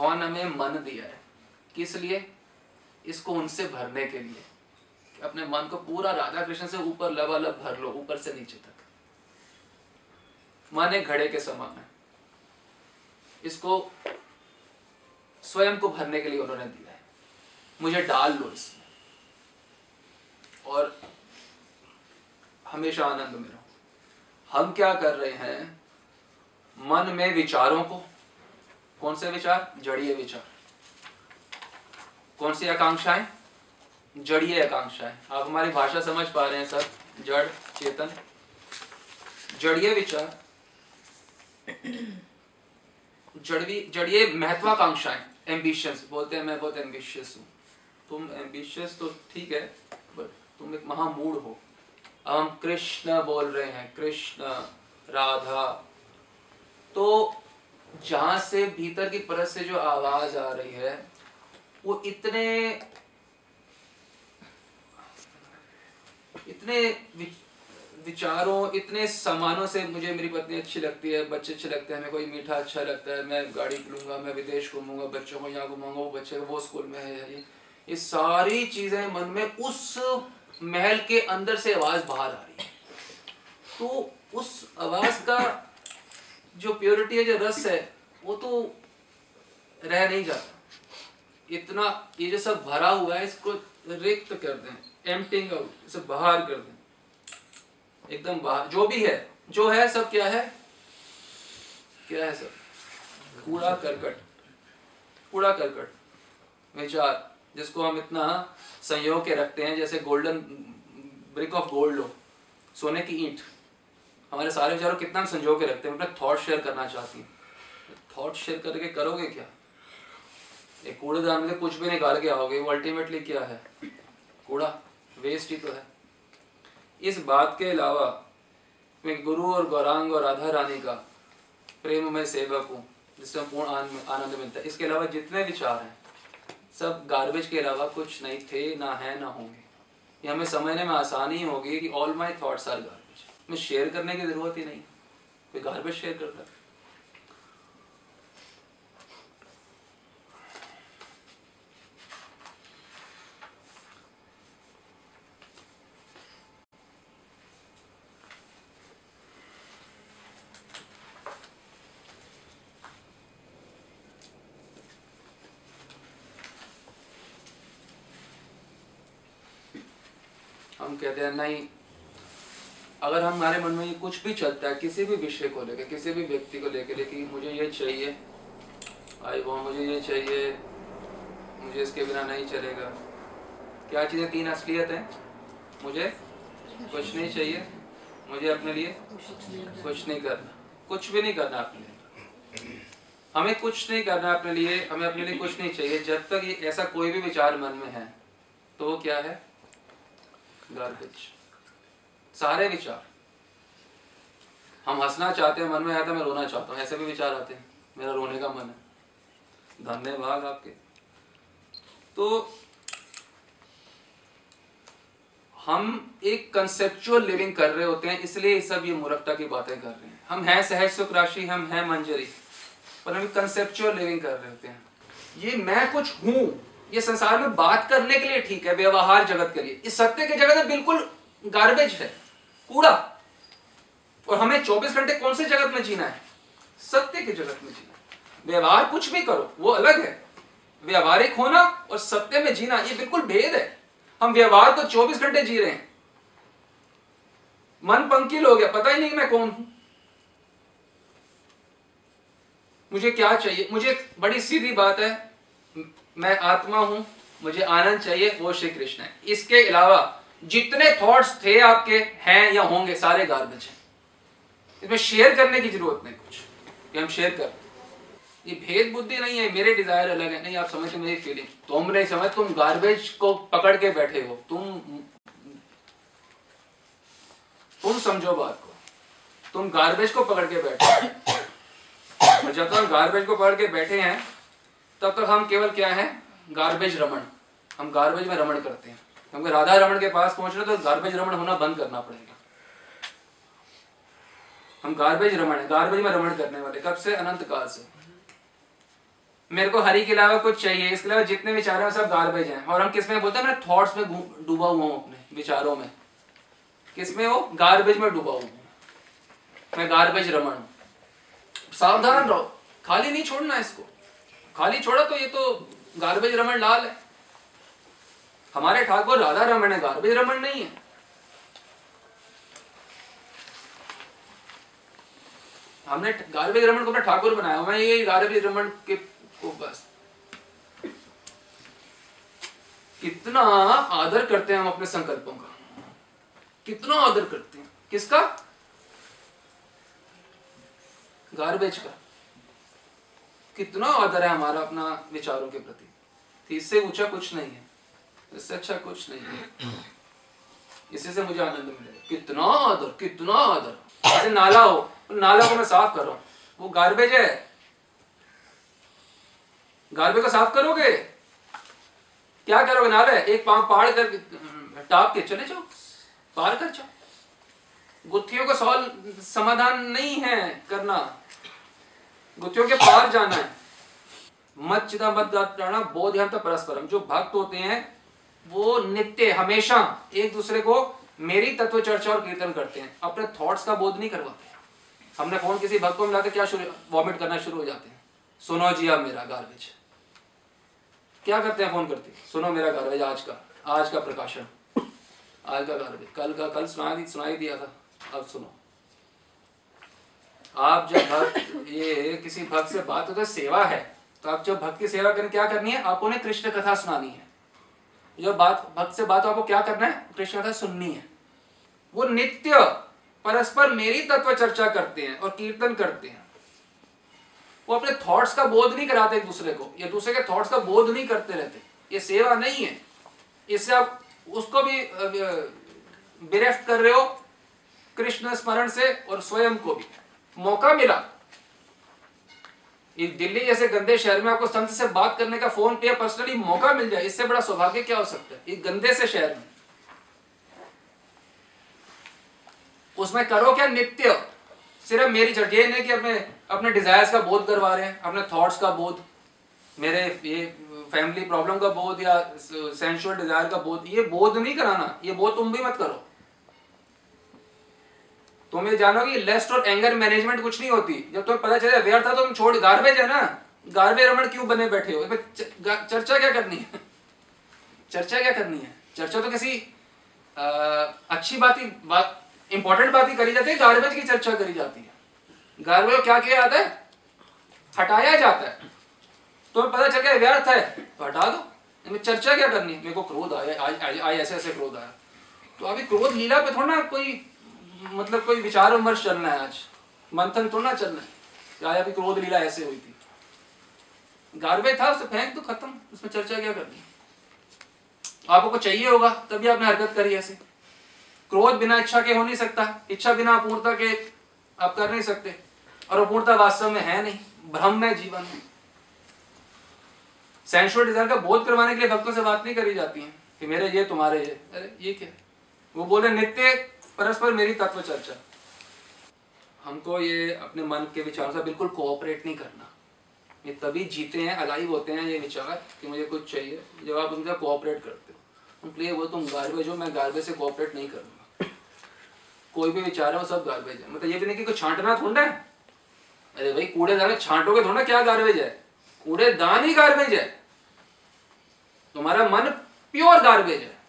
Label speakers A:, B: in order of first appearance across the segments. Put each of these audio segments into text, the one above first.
A: भगवान हमें मन दिया है। किस लिए? इसको उनसे भरने के लिए। अपने मन को पूरा राधा कृष्ण से ऊपर लबालब भर लो, ऊपर से नीचे तक। मन घड़े के समान है इसको स्वयं को भरने के लिए उन्होंने दिया है। मुझे डाल लो इसमें। और हमेशा आनंद में रहो। हम क्या कर रहे हैं? मन में विचारों को कौन से विचार? जड़ीय विचार। कौन सी आकांक्षाएँ? जड़ीय आकांक्षाएँ। आप हमारी भाषा समझ पा रहे हैं, सर। जड़, चेतन। जड़ीय विचार। जड़वी जड़िए महत्वाकांक्षाएँ। एम्बिशंस बोलते हैं, मैं बहुत एम्बिशियस हूँ। तुम एम्बिशियस तो ठीक है बट तुम एक महामूड हो। अब हम कृष्ण बोल रहे हैं, कृष्ण, राधा। तो जहाँ से भीतर की परत से जो आवाज़ आ रही है, वो इतने इतने विचारों, इतने सामानों से मुझे मेरी पत्नी अच्छी लगती है, बच्चे अच्छे लगते हैं, हमें कोई मीठा अच्छा लगता है, मैं गाड़ी लूँगा, मैं विदेश घूमूँगा, बच्चों को यहाँ घूमूँगा वो बच्चे वो स्कूल में है ये सारी चीज़ें मन में उस महल के अंदर से आवाज़ बाहर आ रही है। तो उस आवाज़ का जो प्योरिटी है, जो रस है, वो तो रह नहीं जाता। इतना ये जो सब भरा हुआ है, इसको रिक्त कर दें एम्पटिंग आउट इसे बाहर कर दें। एकदम बाहर, जो भी है, जो है, सब क्या है? क्या है सब? कूड़ा करकट। कूड़ा करकट। विचार, जिसको हम इतना संयोग के रखते हैं, जैसे गोल्डन ब्रिक ऑफ़ गोल्ड हो, सोने की ईंट। हमारे सारे विचारों कितना संजो के रखते हैं अपना थॉट शेयर करना चाहती हूँ। थॉट शेयर करके करोगे क्या? एक कूड़ेदान में कुछ भी निकाल के आओगे, वो अल्टीमेटली क्या है? कूड़ा वेस्ट ही तो है। इस बात के अलावा मैं गुरु और गौरांग और राधा रानी का प्रेम में सेवक हूँ, जिससे पूर्ण आनंद मिलता है। इसके अलावा जितने विचार हैं, सब गार्बेज के अलावा कुछ नहीं थे, ना है, ना होंगे। ये हमें समझने में आसानी होगी कि all my thoughts are garbage मैं शेयर करने की ज़रूरत ही नहीं। कोई गार्बेज शेयर करता हम कहते हैं, नहीं अगर हमारे मन में कुछ भी चलता है, किसी भी विषय को लेकर किसी भी व्यक्ति को लेकर कि मुझे ये चाहिए आई वो मुझे ये चाहिए, मुझे इसके बिना नहीं चलेगा। क्या चीज़ें तीन असलियत हैं? मुझे कुछ नहीं चाहिए, मुझे अपने लिए कुछ नहीं करना। कुछ भी नहीं करना अपने लिए। हमें कुछ नहीं करना अपने लिए, हमें अपने लिए कुछ नहीं चाहिए। जब तक ये ऐसा कोई भी विचार मन में है तो वो क्या है? गार्बेज सारे विचार। हम हंसना चाहते हैं, मन में आता मैं रोना चाहता हूँ। ऐसे भी विचार आते हैं। मेरा रोने का मन है। धन्यवाद आपके। तो हम एक कंसेप्चुअल लिविंग कर रहे होते हैं, इसलिए सब ये मूर्खता की बातें कर रहे हैं। हम हैं सहज सुख राशि, हम हैं मंजरी, पर हम कंसेप्चुअल लिविंग कर रहे होते हैं। ये मैं कुछ हूँ, ये संसार में बात करने के लिए ठीक है, व्यवहार जगत के लिए। इस सत्य के जगत में बिल्कुल गार्बेज है। कूड़ा और हमें 24 घंटे कौन से जगत में जीना है? सत्य के जगत में जीना व्यवहार कुछ भी करो, वो अलग है। व्यवहारिक होना और सत्य में जीना, ये बिल्कुल भेद है। हम व्यवहार तो 24 घंटे जी रहे हैं। मन पंकिल हो गया पता ही नहीं मैं कौन हूँ। मुझे क्या चाहिए? मुझे बड़ी सीधी बात है। मैं आत्मा हूँ, मुझे आनंद चाहिए, वो श्री कृष्ण है। इसके अलावा जितने थॉट्स थे आपके, हैं या होंगे, सारे गार्बेज हैं। इसमें शेयर करने की ज़रूरत नहीं कुछ, कि हम शेयर कर ये भेद बुद्धि नहीं है, मेरे डिज़ायर अलग है। नहीं, आप समझते मेरी फीलिंग तुम नहीं समझ, तुम गार्बेज को पकड़ के बैठे हो। तुम तुम समझो बात को। तुम गार्बेज को पकड़ के बैठे हो। जब तक हम गार्बेज को पकड़ के बैठे हैं, तब तक हम केवल क्या है? गार्बेज रमन हम गार्बेज में रमन करते हैं। क्योंकि राधा रमन के पास पहुँच रहे तो गार्बेज रमन होना बंद करना पड़ेगा। हम गार्बेज रमन है, गार्बेज में रमन करने वाले, कब से? अनंत काल से। मेरे को हरी के अलावा कुछ चाहिए, इसके अलावा जितने विचार हैं, सब गार्बेज हैं। और हम किसमें बोलते हैं? मैं थॉट्स में डूबा हुआ हूँ अपने, विचारों में। किसमें वो गार्बेज में डूबा हुआ हूँ। मैं गार्बेज रमन हूँ। सावधान रहो। खाली नहीं छोड़ना इसको। खाली छोड़ा तो ये तो गार्बेज रमन लाल है। हमारे ठाकुर राधा रमन है, गार्बेज रमन नहीं है। हमने गार्बेज रमन को अपना ठाकुर बनाया मैं ये गार्बेज रमन के को बस। कितना आदर करते हैं हम अपने संकल्पों का। कितना आदर करते हैं। किसका? गार्बेज का। कितना आदर है हमारा अपना विचारों के प्रति। इससे ऊँचा कुछ नहीं है। इससे अच्छा कुछ नहीं है। इसी से मुझे आनंद मिलेगा कितना आदर कितना आदर। जैसे नाला हो, नाला को मैं साफ़ कर रहा हूँ। वो गार्बेज है। गार्बेज को साफ़ करोगे? क्या करोगे नाला? एक पाँव पाड़ कर टाप के चले जाओ। पार कर जाओ। गुत्थियों का सवाल, समाधान नहीं है करना। गुत्थियों के पार जाना है। मत चिता मत प्राणा बोध परस्परम जो भक्त होते हैं वो नित्य, हमेशा एक दूसरे को मेरी तत्व चर्चा और कीर्तन करते हैं। अपने थॉट्स का बोध नहीं करवाते। हमने फ़ोन किसी भक्त को मिलाते क्या शुरू वॉमिट करना शुरू हो जाते हैं। सुनो जी अब मेरा गार्बेज क्या करते हैं फ़ोन करते? सुनो मेरा गार्बेज आज का आज का प्रकाशन। आज का गार्बेज कल का कल सुना सुनाई दिया था। अब सुनो। आप जब भक्त ये किसी भक्त से बात होता है, सेवा है तो आप जब भक्त की सेवा करें क्या करनी है? आपको उन्हें कृष्ण कथा सुनानी है। जो बात, भक्त से बात आपको क्या करना है? कृष्ण कथा सुननी है। वो नित्य परस्पर मेरी तत्व चर्चा करते हैं और कीर्तन करते हैं। वो अपने थॉट्स का बोध नहीं कराते एक दूसरे को। या दूसरे के थॉट्स का बोध नहीं करते रहते। ये सेवा नहीं है। इससे आप उसको भी बिरेफ्ट कर रहे हो कृष्ण स्मरण से और स्वयं को भी। मौका मिला। दिल्ली जैसे गंदे शहर में आपको संत से बात करने का फ़ोन पे पर्सनली मौका मिल जाए, इससे बड़ा सौभाग्य क्या हो सकता है? एक गंदे से शहर में। उसमें करो क्या नित्य? सिर्फ़ मेरी चर्चा ये नहीं कि अपने अपने डिजायर्स का बोध करवा रहे हैं, अपने थॉट्स का बोध, मेरे ये फैमिली प्रॉब्लम का बोध या सेंशुअल डिज़ायर का बोध, ये बोध नहीं कराना, ये बोध तुम भी मत करो। तुम ये जानो कि लेस्ट और एंगर मैनेजमेंट कुछ नहीं होती। जब तुम्हें पता चले व्यर्थ था तो तुम छोड़ गार्बेज है ना? गार्बेज रमण क्यों बने बैठे हो? चर्चा क्या करनी है? चर्चा क्या करनी है? चर्चा तो किसी आ, अच्छी बात ही बात इंपॉर्टेंट बात ही करी जाती है गार्बेज की चर्चा करी जाती है। गार्बेज क्या किया जाता है? हटाया जाता है। तो पता चल गया व्यर्थ है। तो हटा दो। चर्चा क्या करनी है? मेरे को क्रोध आया आज ऐसे ऐसे क्रोध आया। तो अभी क्रोध लीला पे थोड़ा ना कोई मतलब कोई विचार विमर्श चलना है आज? मंथन थोड़ा ना चलना है। आज अभी क्रोध लीला ऐसे हुई थी। गार्बेज था, उसे फेंक तो खत्म। उसमें चर्चा क्या करनी आपको चाहिए होगा, तभी आपने हरकत करी ऐसे। क्रोध बिना इच्छा के हो नहीं सकता, इच्छा बिना अपूर्णता के आप कर नहीं सकते। और अपूर्णता वास्तव में है नहीं, भ्रम है जीवन में सेंशुअल डिज़ायर का बोध करवाने के लिए भक्तों से बात नहीं करी जाती है कि मेरे ये तुम्हारे ये। अरे, ये क्या? वो बोले नित्य परस्पर मेरी तत्व चर्चा हमको ये अपने मन के विचारों से बिल्कुल कोऑपरेट नहीं करना। ये तभी जीते हैं अलाइव होते हैं ये विचार कि मुझे कुछ चाहिए, जब आप उनका कोऑपरेट करते हो। तुम वो तुम गार्बेज हो, मैं गार्बेज से कोऑपरेट नहीं करूँगा। कोई भी विचार है, वो सब गार्बेज है। मतलब ये भी नहीं कि कोई छांटना थोड़ा है। अरे भाई, कूड़े कूड़ेदान छांटोगे थोड़ा, क्या गार्बेज है? कूड़ेदान ही गार्बेज है। तुम्हारा मन प्योर गार्बेज है।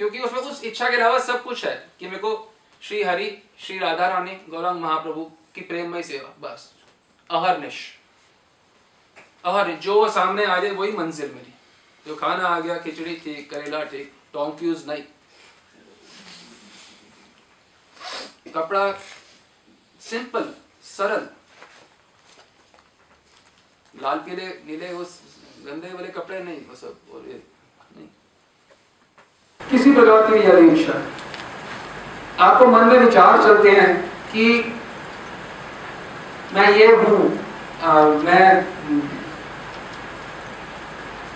A: क्योंकि उसमें उस इच्छा के अलावा सब कुछ है कि मेरे को श्री हरि, श्री राधा रानी, गौरंग महाप्रभु की प्रेममय सेवा, बस। अहरनिश। अहर जो सामने आ जाए, वही मंजिल मेरी। जो खाना आ गया, खिचड़ी ठीक, करेला ठीक, टोंक्यूज नहीं। कपड़ा सिंपल, सरल। लाल पीले, नीले, वो गंदे वाले कपड़े नहीं, वो सब, और ये किसी प्रकार की यदि इच्छा। आपको मन में विचार चलते हैं कि मैं ये हूँ मैं,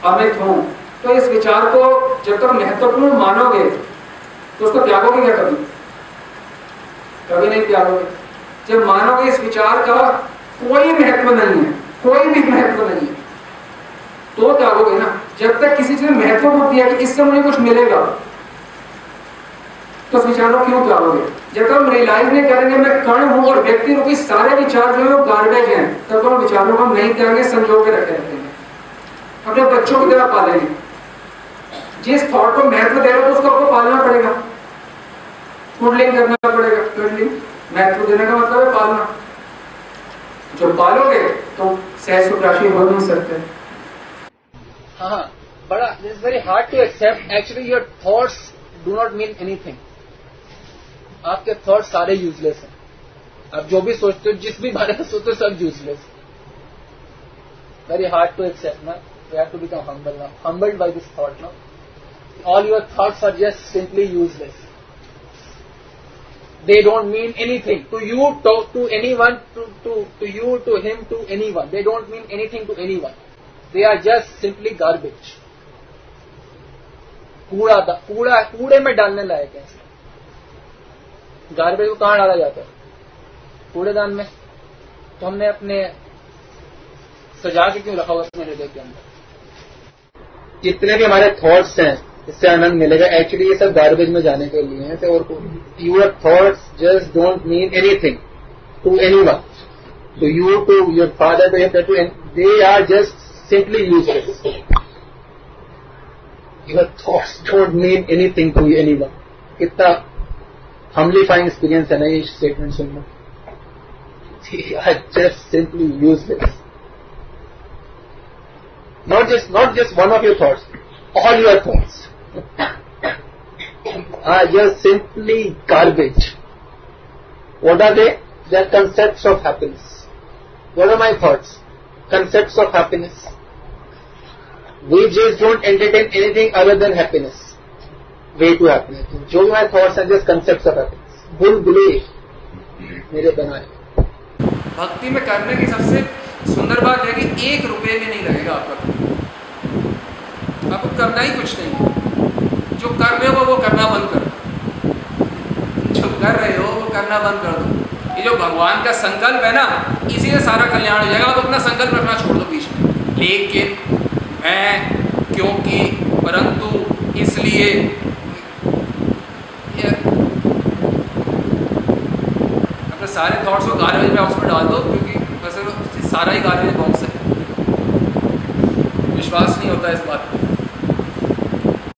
A: अमित हूँ। तो इस विचार को जब तक महत्वपूर्ण मानोगे तो उसको त्यागोगे क्या कभी? कभी नहीं त्यागोगे। जब मानोगे इस विचार का कोई महत्व नहीं है, कोई भी महत्व नहीं है जब तक किसी चीज़ महत्व को दिया कि इससे मुझे कुछ मिलेगा तो विचार क्यों त्यागोगे जब तक हम रियलाइज़ नहीं करेंगे, मैं कण हूँ और व्यक्ति रूपी सारे विचार जो है वो गार्बेज हैं, तब तो हम विचारों को हम नहीं त्यागे संजो के रखे रखेंगे। अपने बच्चों की तरह पालेंगे। जिस थॉट को महत्व दे रहे हो तो उसको आपको पालना पड़ेगा। कुडलिंग करना पड़ेगा। कुडलिंग महत्व देने का मतलब है पालना। जो पालोगे तो सहज सुप्राशी हो नहीं सकते।
B: हाँ बड़ा it very hard to accept actually your thoughts do not mean anything आपके थॉट्स सारे यूजलेस हैं। आप जो भी सोचते हो, जिस भी बारे में सोचते हो, सब useless very hard to accept ना? We have to become humble ना हम्बल्ड बाई दिस थॉट ना all your thoughts are just simply useless they don't mean anything to you talk to anyone to to you to him to anyone they don't mean anything to anyone They are just simply garbage. कूड़ा कूड़ा, कूड़े में डालने लायक है garbage को कहाँ डाला जाता है? कूड़ेदान में। तो हमने अपने सजा के क्यों रखा हुआ अपने हृदय के अंदर? जितने भी हमारे थॉट्स हैं, इससे आनंद मिलेगा। एक्चुअली ये सब गार्बेज में जाने के लिए है और your thoughts just don't mean anything to anyone to you to your father to to they are just Simply useless your thoughts don't mean anything to anyone कितना हमलीफाइंग एक्सपीरियंस है ना ये स्टेटमेंट सुनना are just simply useless not just not just one of your thoughts, all your thoughts are just simply garbage. What are they? They are concepts of happiness. What are my thoughts? Concepts of happiness. We just don't entertain anything other than happiness. Way to happiness. जो my thoughts are just concepts of happiness. बुलबुले मेरे बनाए
A: भक्ति में करने की सबसे सुंदर बात है कि एक रुपये भी नहीं लगेगा आपका आपको करना ही कुछ नहीं जो कर रहे हो वो करना बंद कर जो कर रहे हो वो करना बंद कर दो ये जो भगवान का संकल्प है ना, इसी से सारा कल्याण हो जाएगा। आप अपना संकल्प रखना छोड़ दो बीच में। लेकिन मैं, क्योंकि, परंतु इसलिए अपने सारे थॉट्स को गार्बेज बॉक्स में डाल दो, क्योंकि वैसे सारा ही गार्बेज बॉक्स है। विश्वास नहीं होता इस बात पर